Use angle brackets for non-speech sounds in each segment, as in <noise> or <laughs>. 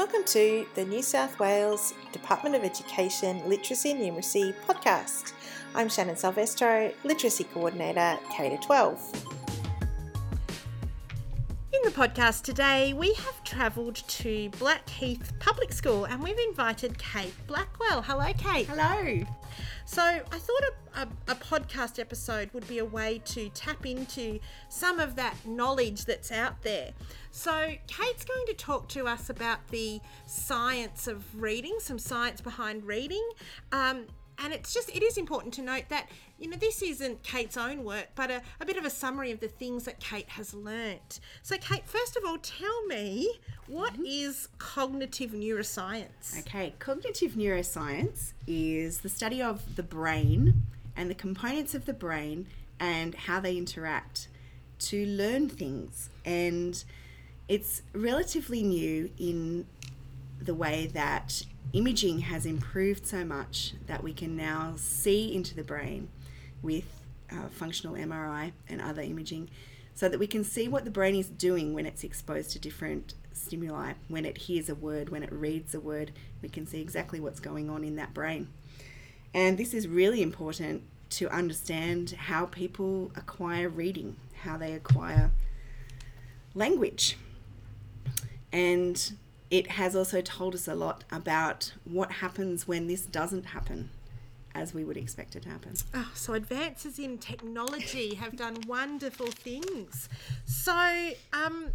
Welcome to the New South Wales Department of Education Literacy and Numeracy podcast. I'm Shannon Salvestro, Literacy Coordinator K 12. In the podcast today, we have travelled to Blackheath Public School and we've invited Kate Blackwell. Hello, Kate. Hello. So, I thought a, a, a, podcast episode would be a way to tap into some of that knowledge that's out there. So, Kate's going to talk to us about the science of reading, some science behind reading. Um, and it's just, it is important to note that, you know, this isn't Kate's own work, but a, a bit of a summary of the things that Kate has learnt. So, Kate, first of all, tell me what mm-hmm. is cognitive neuroscience? Okay, cognitive neuroscience is the study of the brain and the components of the brain and how they interact to learn things. And it's relatively new in the way that imaging has improved so much that we can now see into the brain with uh, functional MRI and other imaging so that we can see what the brain is doing when it's exposed to different stimuli. When it hears a word, when it reads a word, we can see exactly what's going on in that brain. And this is really important to understand how people acquire reading, how they acquire language. And it has also told us a lot about what happens when this doesn't happen as we would expect it to happen. Oh, so advances in technology have done <laughs> wonderful things. So, um,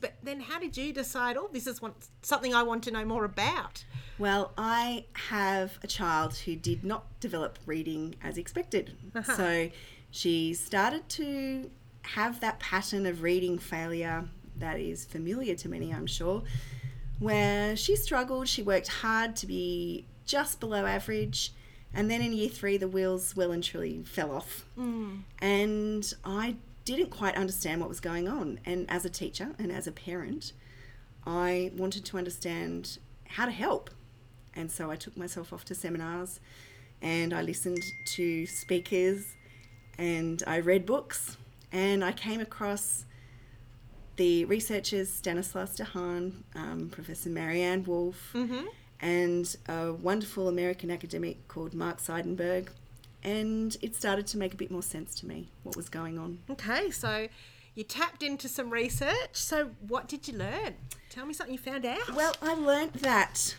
but then how did you decide, oh, this is one, something I want to know more about? Well, I have a child who did not develop reading as expected. Uh-huh. So she started to have that pattern of reading failure that is familiar to many, I'm sure where she struggled. She worked hard to be just below average. And then in year three, the wheels well and truly fell off. Mm. And I didn't quite understand what was going on. And as a teacher and as a parent, I wanted to understand how to help. And so I took myself off to seminars and I listened to speakers and I read books and I came across the researchers Stanislas Dehaene, um, Professor Maryanne Wolf, mm-hmm. and a wonderful American academic called Mark Seidenberg. And it started to make a bit more sense to me what was going on. Okay, so you tapped into some research. So, what did you learn? Tell me something you found out. Well, I learned that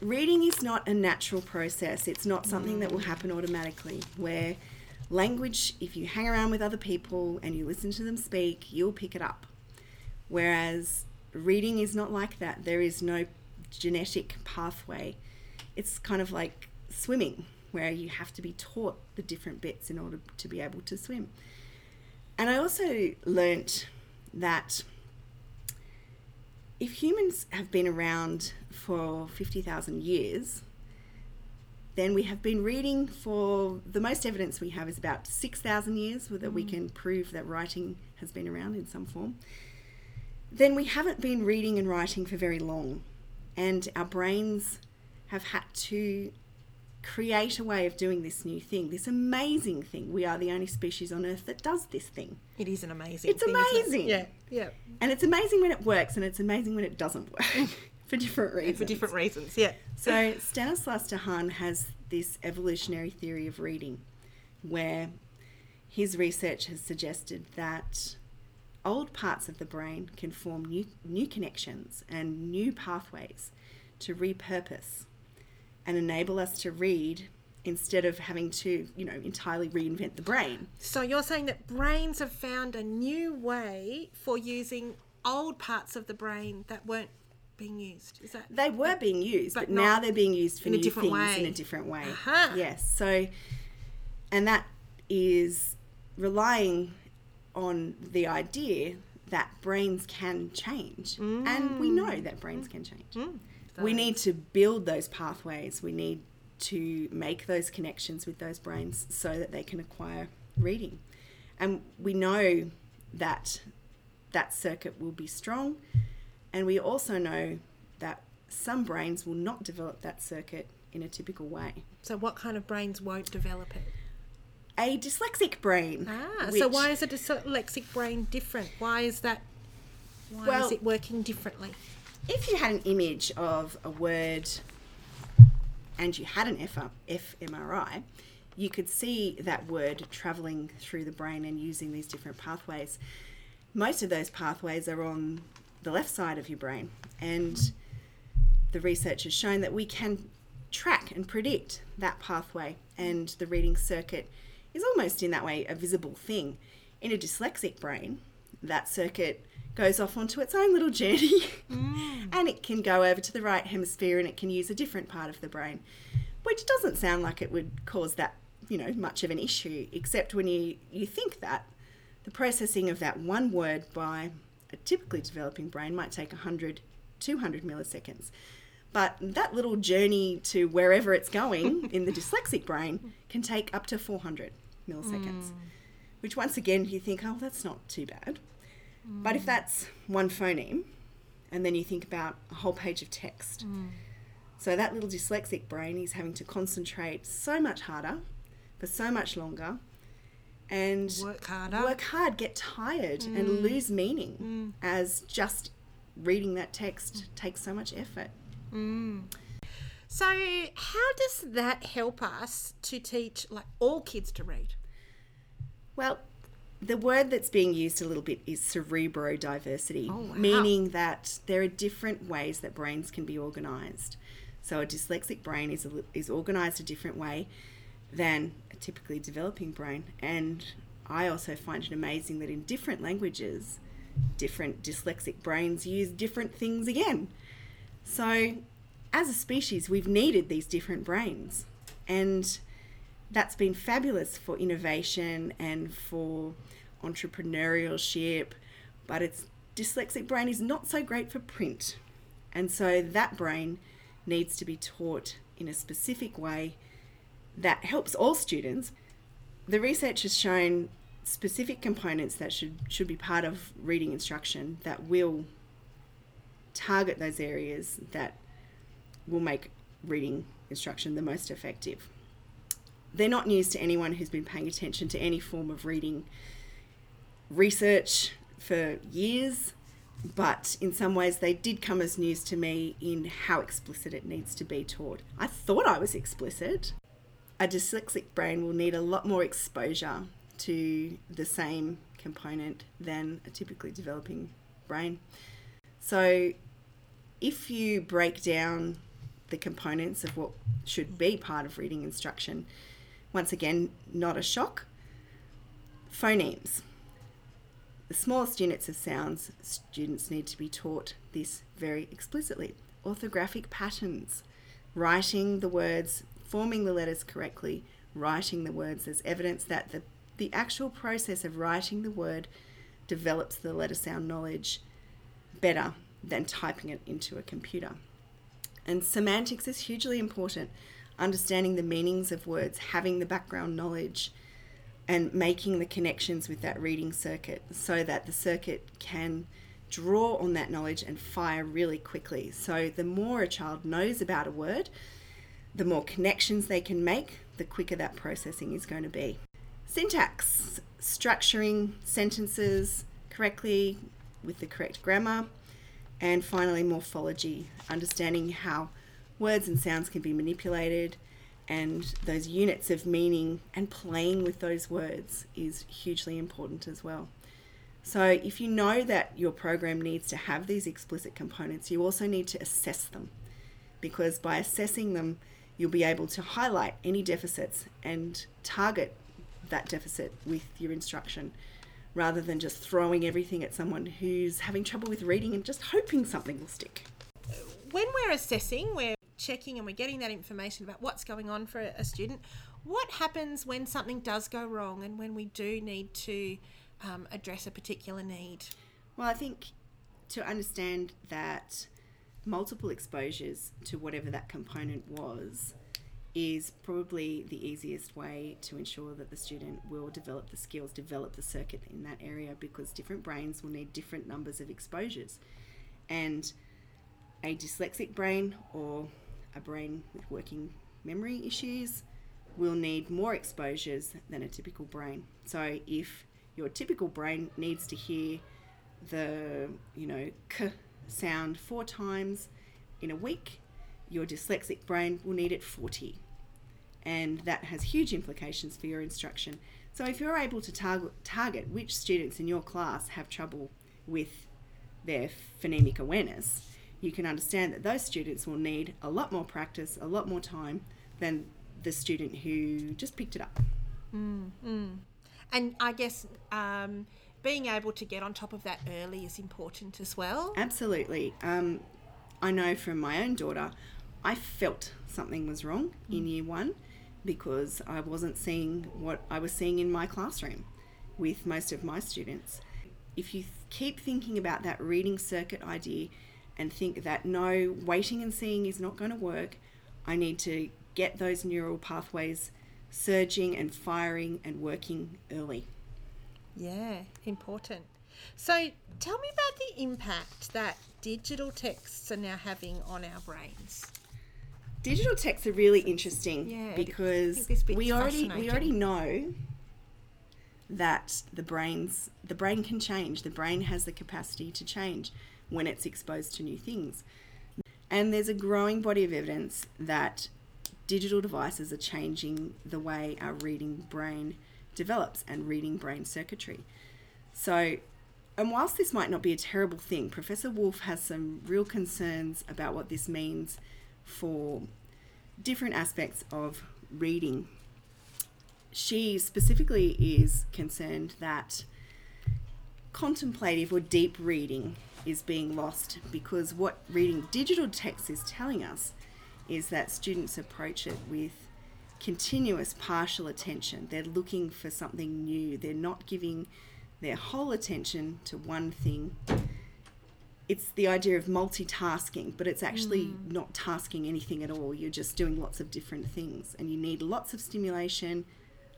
reading is not a natural process, it's not something mm. that will mm. happen automatically. Where language, if you hang around with other people and you listen to them speak, you'll pick it up. Whereas reading is not like that. There is no genetic pathway. It's kind of like swimming, where you have to be taught the different bits in order to be able to swim. And I also learnt that if humans have been around for 50,000 years, then we have been reading for the most evidence we have is about 6,000 years, that mm. we can prove that writing has been around in some form then we haven't been reading and writing for very long. And our brains have had to create a way of doing this new thing, this amazing thing. We are the only species on Earth that does this thing. It is an amazing It's thing, amazing. It? Yeah, yeah. And it's amazing when it works and it's amazing when it doesn't work <laughs> for different reasons. For different reasons, yeah. so Stanislas Dehaene has this evolutionary theory of reading where his research has suggested that old parts of the brain can form new, new connections and new pathways to repurpose and enable us to read instead of having to, you know, entirely reinvent the brain. So you're saying that brains have found a new way for using old parts of the brain that weren't being used. Is that they were being used, but, but now they're being used for new things way. in a different way. Uh-huh. Yes. So, and that is relying on the idea that brains can change. Mm. And we know that brains mm. can change. Mm. We need to build those pathways. We need to make those connections with those brains so that they can acquire reading. And we know that that circuit will be strong. And we also know that some brains will not develop that circuit in a typical way. So, what kind of brains won't develop it? A dyslexic brain. Ah, which, so why is a dyslexic brain different? Why is that? Why well, is it working differently? if you had an image of a word and you had an fMRI, you could see that word traveling through the brain and using these different pathways. Most of those pathways are on the left side of your brain, and the research has shown that we can track and predict that pathway, and the reading circuit is almost in that way a visible thing. In a dyslexic brain, that circuit goes off onto its own little journey mm. <laughs> and it can go over to the right hemisphere and it can use a different part of the brain, which doesn't sound like it would cause that, you know, much of an issue, except when you, you think that the processing of that one word by a typically developing brain might take 100, 200 milliseconds. But that little journey to wherever it's going <laughs> in the dyslexic brain can take up to 400 milliseconds, mm. which once again you think, oh, that's not too bad. Mm. But if that's one phoneme, and then you think about a whole page of text, mm. so that little dyslexic brain is having to concentrate so much harder for so much longer and work harder, work hard, get tired, mm. and lose meaning mm. as just reading that text mm. takes so much effort. So, how does that help us to teach like all kids to read? Well, the word that's being used a little bit is cerebrodiversity, oh, wow. meaning that there are different ways that brains can be organized. So a dyslexic brain is, a, is organized a different way than a typically developing brain. And I also find it amazing that in different languages, different dyslexic brains use different things again. So as a species, we've needed these different brains. And that's been fabulous for innovation and for entrepreneurship, but its dyslexic brain is not so great for print. And so that brain needs to be taught in a specific way that helps all students. The research has shown specific components that should, should be part of reading instruction that will target those areas that will make reading instruction the most effective. They're not news to anyone who's been paying attention to any form of reading research for years, but in some ways they did come as news to me in how explicit it needs to be taught. I thought I was explicit. A dyslexic brain will need a lot more exposure to the same component than a typically developing brain. So, if you break down the components of what should be part of reading instruction, once again, not a shock. Phonemes. The smallest units of sounds, students need to be taught this very explicitly. Orthographic patterns, writing the words, forming the letters correctly, writing the words as evidence that the, the actual process of writing the word develops the letter sound knowledge better than typing it into a computer. And semantics is hugely important. Understanding the meanings of words, having the background knowledge, and making the connections with that reading circuit so that the circuit can draw on that knowledge and fire really quickly. So, the more a child knows about a word, the more connections they can make, the quicker that processing is going to be. Syntax, structuring sentences correctly with the correct grammar. And finally, morphology, understanding how words and sounds can be manipulated and those units of meaning and playing with those words is hugely important as well. So, if you know that your program needs to have these explicit components, you also need to assess them because by assessing them, you'll be able to highlight any deficits and target that deficit with your instruction rather than just throwing everything at someone who's having trouble with reading and just hoping something will stick. When we're assessing, we're checking and we're getting that information about what's going on for a student, what happens when something does go wrong and when we do need to um, address a particular need? Well, I think to understand that multiple exposures to whatever that component was is probably the easiest way to ensure that the student will develop the skills, develop the circuit in that area because different brains will need different numbers of exposures. And a dyslexic brain or a brain with working memory issues will need more exposures than a typical brain. So if your typical brain needs to hear the, you know, k sound four times in a week, your dyslexic brain will need it 40. And that has huge implications for your instruction. So, if you're able to target, target which students in your class have trouble with their phonemic awareness, you can understand that those students will need a lot more practice, a lot more time than the student who just picked it up. And I guess um, being able to get on top of that early is important as well. Absolutely. Um, I know from my own daughter, I felt something was wrong in year one because I wasn't seeing what I was seeing in my classroom with most of my students. If you th- keep thinking about that reading circuit idea and think that no, waiting and seeing is not going to work, I need to get those neural pathways surging and firing and working early. Yeah, important. So tell me about the impact that digital texts are now having on our brains. Digital texts are really interesting Yeah, because think this bit's we already we already know that the brain's the brain can change. The brain has the capacity to change when it's exposed to new things. And there's a growing body of evidence that digital devices are changing the way our reading brain develops and reading brain circuitry. So, and whilst this might not be a terrible thing, Professor Wolf has some real concerns about what this means for different aspects of reading. She specifically is concerned that contemplative or deep reading is being lost because what reading digital text is telling us is that students approach it with continuous partial attention. They're looking for something new. They're not giving their whole attention to one thing. It's the idea of multitasking, but it's actually mm. not tasking anything at all. You're just doing lots of different things, and you need lots of stimulation.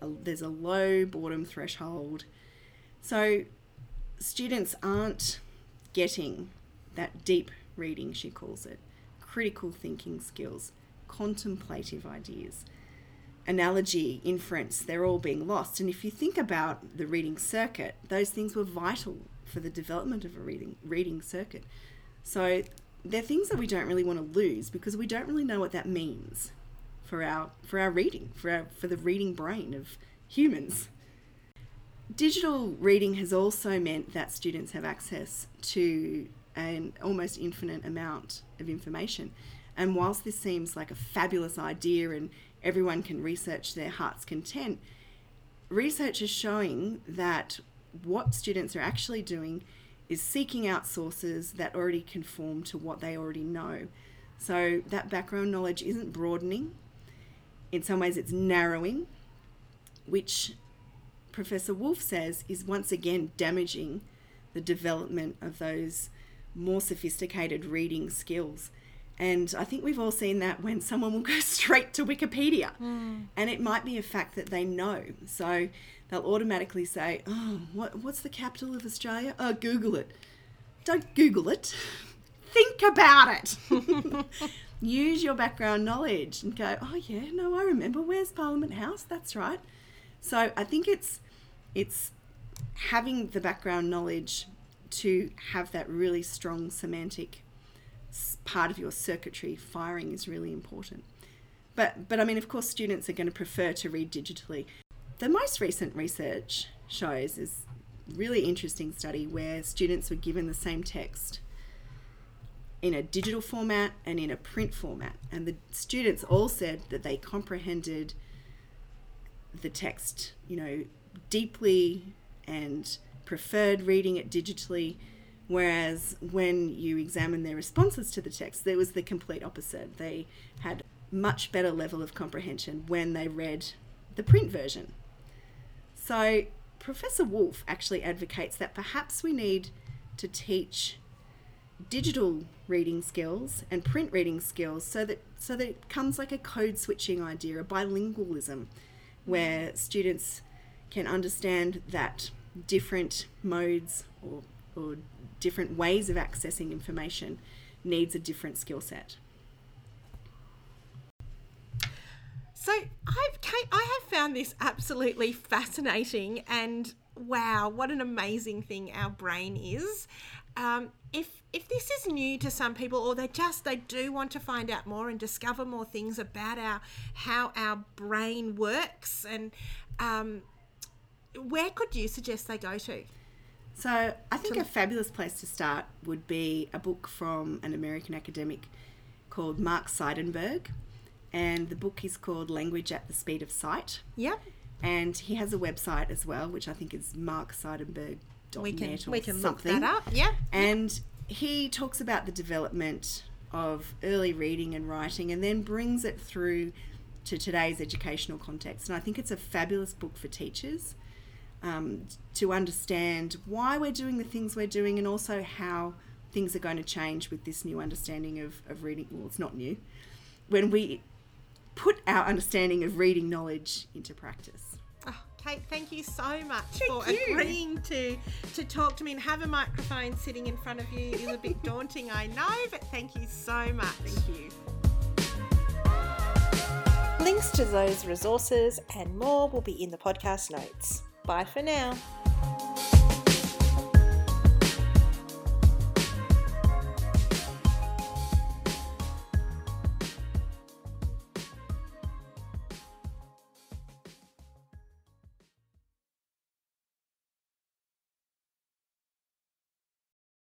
There's a low boredom threshold. So, students aren't getting that deep reading, she calls it, critical thinking skills, contemplative ideas, analogy, inference, they're all being lost. And if you think about the reading circuit, those things were vital for the development of a reading reading circuit. So they're things that we don't really want to lose because we don't really know what that means for our for our reading, for our for the reading brain of humans. Digital reading has also meant that students have access to an almost infinite amount of information. And whilst this seems like a fabulous idea and everyone can research their heart's content, research is showing that what students are actually doing is seeking out sources that already conform to what they already know. So that background knowledge isn't broadening, in some ways, it's narrowing, which Professor Wolf says is once again damaging the development of those more sophisticated reading skills. And I think we've all seen that when someone will go <laughs> straight to Wikipedia. Hmm. And it might be a fact that they know. So they'll automatically say, Oh, what, what's the capital of Australia? Oh, Google it. Don't Google it. <laughs> Think about it. <laughs> Use your background knowledge and go, Oh, yeah, no, I remember. Where's Parliament House? That's right. So I think it's it's having the background knowledge to have that really strong semantic part of your circuitry firing is really important. But but I mean, of course, students are going to prefer to read digitally. The most recent research shows is really interesting study where students were given the same text in a digital format and in a print format, and the students all said that they comprehended the text, you know, deeply and preferred reading it digitally. Whereas when you examine their responses to the text, there was the complete opposite. They had much better level of comprehension when they read the print version. So Professor Wolf actually advocates that perhaps we need to teach digital reading skills and print reading skills so that so that it becomes like a code switching idea, a bilingualism, where students can understand that different modes or, or different ways of accessing information needs a different skill set. So I've Kate, I have found this absolutely fascinating and wow, what an amazing thing our brain is. Um, if if this is new to some people or they just they do want to find out more and discover more things about our how our brain works and um, where could you suggest they go to So I think a fabulous place to start would be a book from an American academic called Mark Seidenberg. And the book is called Language at the Speed of Sight. yep And he has a website as well, which I think is markseidenberg.net we can or we can something. look that up yeah And he talks about the development of early reading and writing and then brings it through to today's educational context. And I think it's a fabulous book for teachers um, to understand why we're doing the things we're doing and also how things are going to change with this new understanding of, of reading. Well, it's not new. When we put our understanding of reading knowledge into practice. Oh, Kate, thank you so much Thank for you. agreeing to to talk to me and have a microphone sitting in front of you It's a bit daunting, I know, but thank you so much. Thank you. Links to those resources and more will be in the podcast notes. Bye for now.